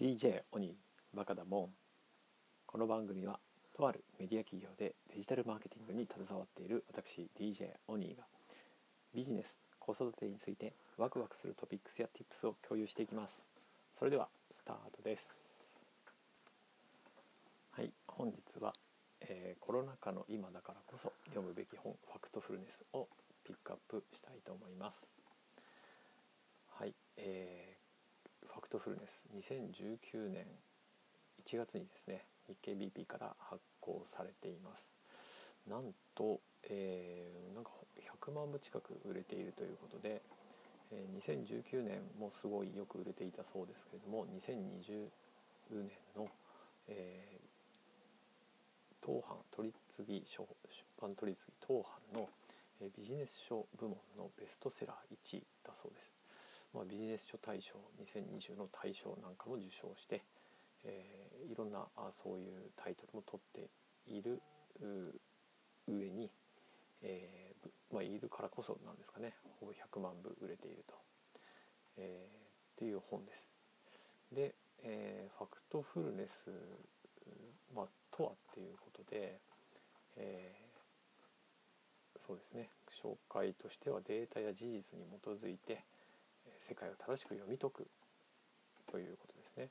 DJ オニーバカだもんこの番組はとあるメディア企業でデジタルマーケティングに携わっている私 DJ オニーがビジネス子育てについてワクワクするトピックスや Tips を共有していきます。それではスタートです。はい本日は、えーコロナ禍の今だからこそ読むべき本ファクトフルネスをピックアップしたいと思います。はい、えーファクトフルネス2019年1月にですね日経 BP から発行されています。なんと、えーなんか100万部近く売れているということで、えー2019年もすごいよく売れていたそうですけれども2020年の、えー当版取次書出版取次当版の、えービジネス書部門のベストセラー1位だそうです。まあ、ビジネス書大賞2020の大賞なんかも受賞して、えーいろんなあそういうタイトルも取っている上に、えーまあ、いるからこそなんですかね。ほぼ100万部売れていると、えーっていう本です。で、えーファクトフルネス、まあ、とはっていうことで、えーそうですね。紹介としてはデータや事実に基づいて世界を正しく読み解く。ということですね。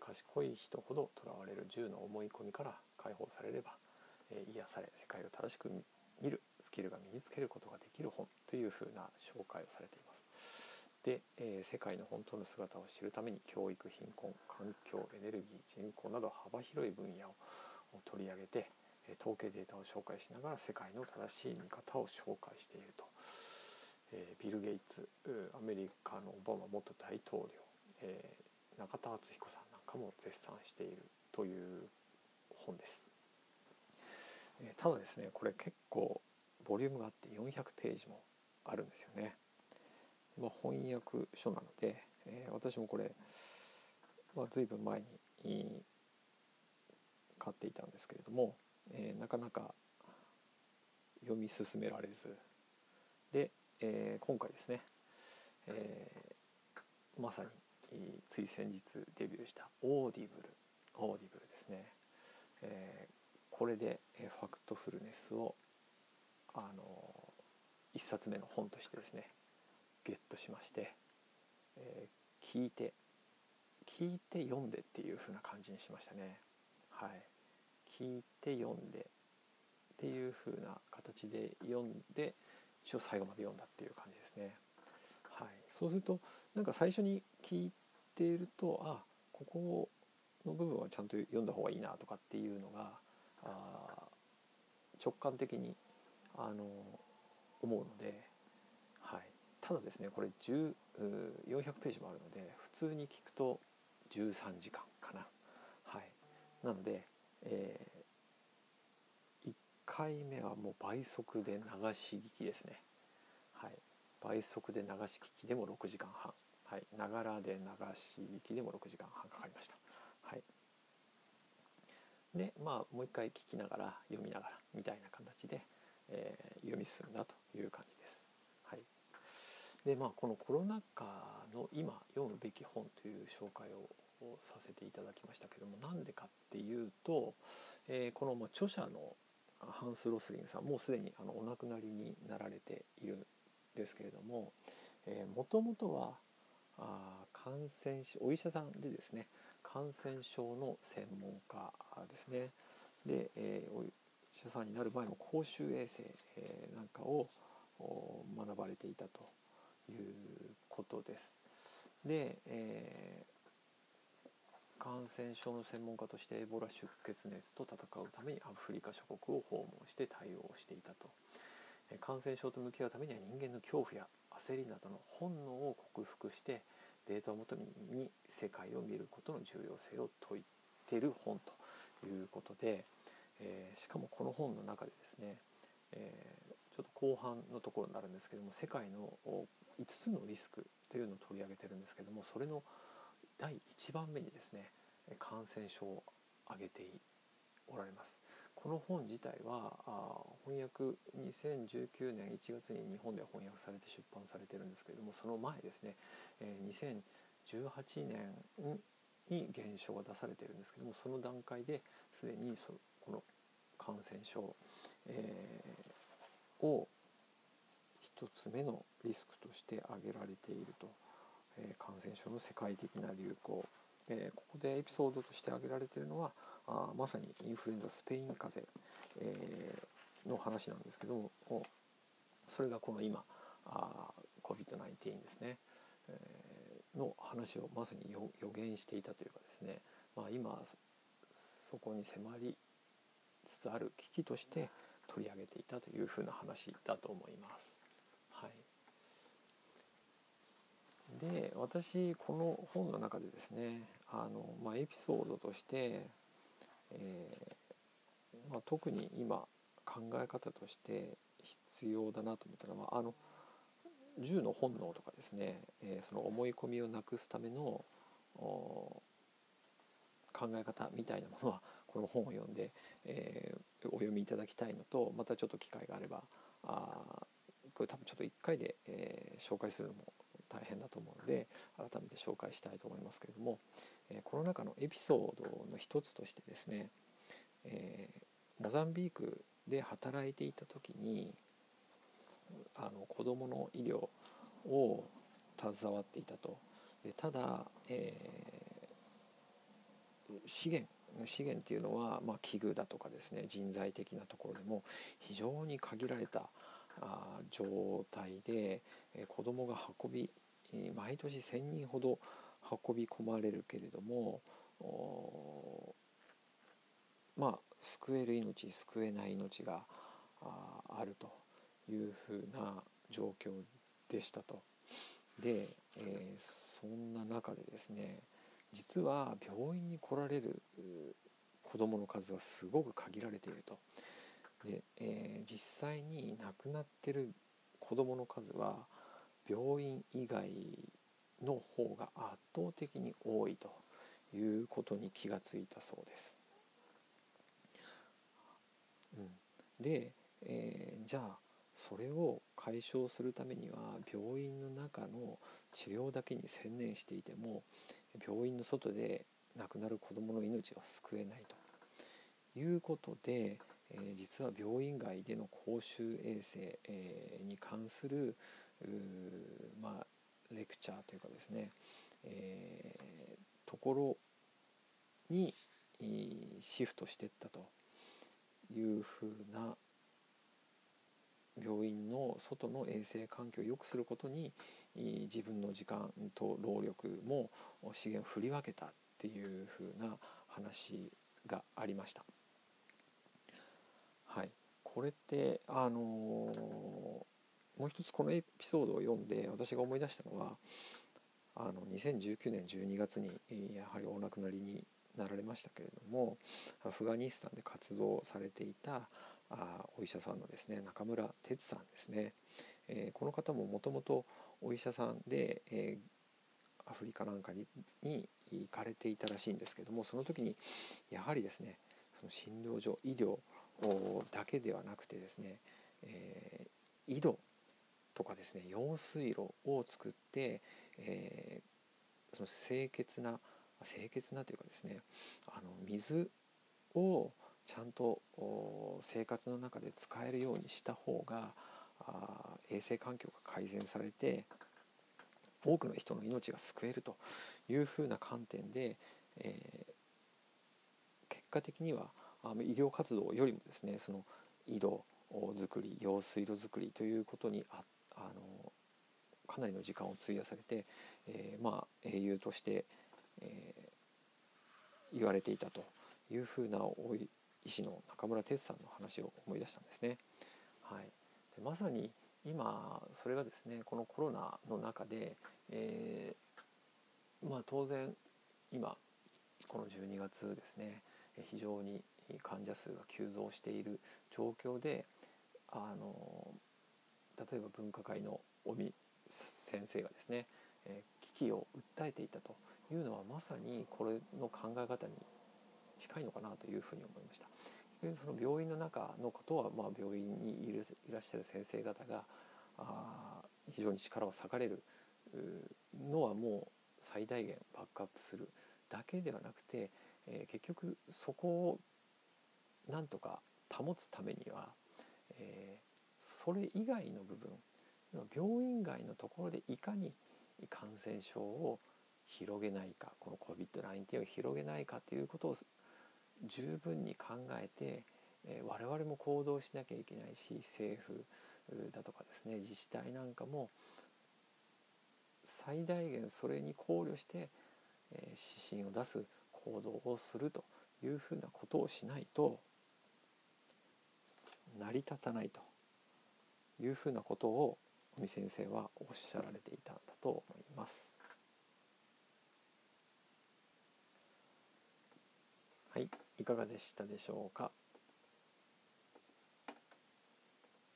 賢い人ほどとらわれる10の思い込みから解放されれば、え癒され世界を正しく見るスキルが身につけることができる本。というふうな紹介をされています。で、えー世界の本当の姿を知るために教育貧困環境エネルギー人口など幅広い分野を取り上げて統計データを紹介しながら世界の正しい見方を紹介していると。えービル・ゲイツアメリカのオバマ元大統領、えー中田敦彦さんなんかも絶賛しているという本です、えーただですねこれ結構ボリュームがあって400ページもあるんですよね、まあ、翻訳書なので、えー私もこれ、まあ、随分前に買っていたんですけれども、えーなかなか読み進められず。で、えー今回ですね、えーまさにえーつい先日デビューした Audible Audible ですね、えーこれで、えーファクトフルネスをあのー一冊目の本としてですねゲットしまして、えー聞いて聞いて読んでっていう風な感じにしましたね。はい。聞いて読んでっていう風な形で読んで一応最後まで読んだっていう感じですね。はい、そうするとなんか最初に聞いているとあここの部分はちゃんと読んだ方がいいなとかっていうのがあ直感的にあの思うので、はい、ただですねこれ400ページもあるので普通に聞くと13時間かな。はい、なので、え1回目はもう倍速で流し聞きですね。はい、倍速で流し聞きでも6時間半、はい、ながらで流し聞きでも6時間半かかりました。はい、でまあもう一回聞きながら読みながらみたいな形で、えー読み進んだという感じです。はい、でまあこのコロナ禍の今読むべき本という紹介をさせていただきましたけどもなんでかっていうと、えーこの著者のハンス・ロスリンさんもうすでにあのお亡くなりになられているんですけれどももともとはあ感染症お医者さんでですね感染症の専門家ですねで、えーお医者さんになる前も公衆衛生、えーなんかを学ばれていたということです。で、え感染症の専門家としてエボラ出血熱と戦うためにアフリカ諸国を訪問して対応していたと。感染症と向き合うためには人間の恐怖や焦りなどの本能を克服してデータをもとに世界を見ることの重要性を説いている本ということで、えーしかもこの本の中でですね、えーちょっと後半のところになるんですけども世界の5つのリスクというのを取り上げてるんですけどもそれの第1番目にですね感染症を挙げておられます。この本自体は翻訳2019年1月に日本で翻訳されて出版されてるんですけれどもその前ですね、えー2018年に現象が出されてるんですけどもその段階ですでにそこの感染症、えー、を1つ目のリスクとして挙げられていると、えー、感染症の世界的な流行、えー、ここでエピソードとして挙げられているのはあまさにインフルエンザスペイン風邪、えー、の話なんですけどもそれがこの今あ COVID-19 ですね、えー、の話をまさに予言していたというかですね、まあ、今そこに迫りつつある危機として取り上げていたというふうな話だと思います。はい、で私この本の中でですねあの、まあ、エピソードとして、えーまあ、特に今考え方として必要だなと思ったのはあの銃の本能とかですね、えー、その思い込みをなくすための考え方みたいなものはこの本を読んで、えー、お読みいただきたいのとまたちょっと機会があればあこれ多分ちょっと1回で、えー、紹介するのも大変だと思うので改めて紹介したいと思いますけれども、えー、この中のエピソードの一つとしてですね、えモザンビークで働いていた時にあの子どもの医療を携わっていたと。でただ、えー、資源資源っていうのは、まあ、器具だとかですね人材的なところでも非常に限られたあ状態で、えー、子どもが運び毎年1,000人ほど運び込まれるけれどもまあ救える命救えない命があるというふうな状況でしたと。で、えー、そんな中でですね実は病院に来られる子どもの数はすごく限られていると。実際に亡くなってる子どもの数は病院以外の方が圧倒的に多いということに気がついたそうです。うん、で、えー、じゃあそれを解消するためには病院の中の治療だけに専念していても病院の外で亡くなる子どもの命は救えないということで、え、実は病院外での公衆衛生、え、に関するまあ、レクチャーというかですね、え、ところにシフトしていったというふうな病院の外の衛生環境を良くすることに自分の時間と労力も資源を振り分けたっていうふうな話がありました。これってあのー、もう一つこのエピソードを読んで私が思い出したのはあの2019年12月にやはりお亡くなりになられましたけれどもアフガニスタンで活動されていたあお医者さんのですね中村哲さんですね、えー、この方ももともとお医者さんで、えー、アフリカなんかにに行かれていたらしいんですけどもその時にやはりですねその診療所医療だけではなくてですね、えー、井戸とかですね用水路を作って、えー、その清潔な清潔なというかですねあの水をちゃんと生活の中で使えるようにした方が衛生環境が改善されて多くの人の命が救えるというふうな観点で、えー、結果的には医療活動よりもですねその井戸作り用水路作りということにああのかなりの時間を費やされて、えー、まあ英雄として、えー、言われていたというふうな医師の中村哲さんの話を思い出したんですね。はい、でまさに今それがですねこのコロナの中で、えー、まあ、当然今この12月ですね非常に患者数が急増している状況であの例えば分科会の尾身先生がですね、え危機を訴えていたというのはまさにこれの考え方に近いのかなというふうに思いました。その病院の中のことは、まあ、病院にいるいらっしゃる先生方があ非常に力を割かれるのはもう最大限バックアップするだけではなくて、えー、結局そこをなんとか保つためには、えー、それ以外の部分病院外のところでいかに感染症を広げないかこの COVID-19 を広げないかということを十分に考えて、えー、我々も行動しなきゃいけないし政府だとかですね自治体なんかも最大限それに考慮して、えー、指針を出す行動をするというふうなことをしないと成り立たないというふうなことを尾身先生はおっしゃられていたんだと思います。はい、いかがでしたでしょうか？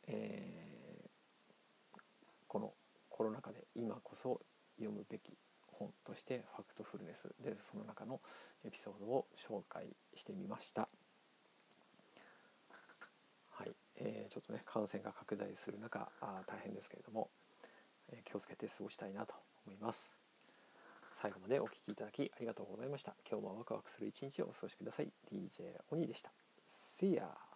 えー、このコロナ禍で今こそ読むべき本としてファクトフルネスでその中のエピソードを紹介してみました。えー、ちょっとね感染が拡大する中あ大変ですけれども、えー、気をつけて過ごしたいなと思います。最後までお聴きいただきありがとうございました。今日もワクワクする一日をお過ごしください。DJ 鬼でした。See ya!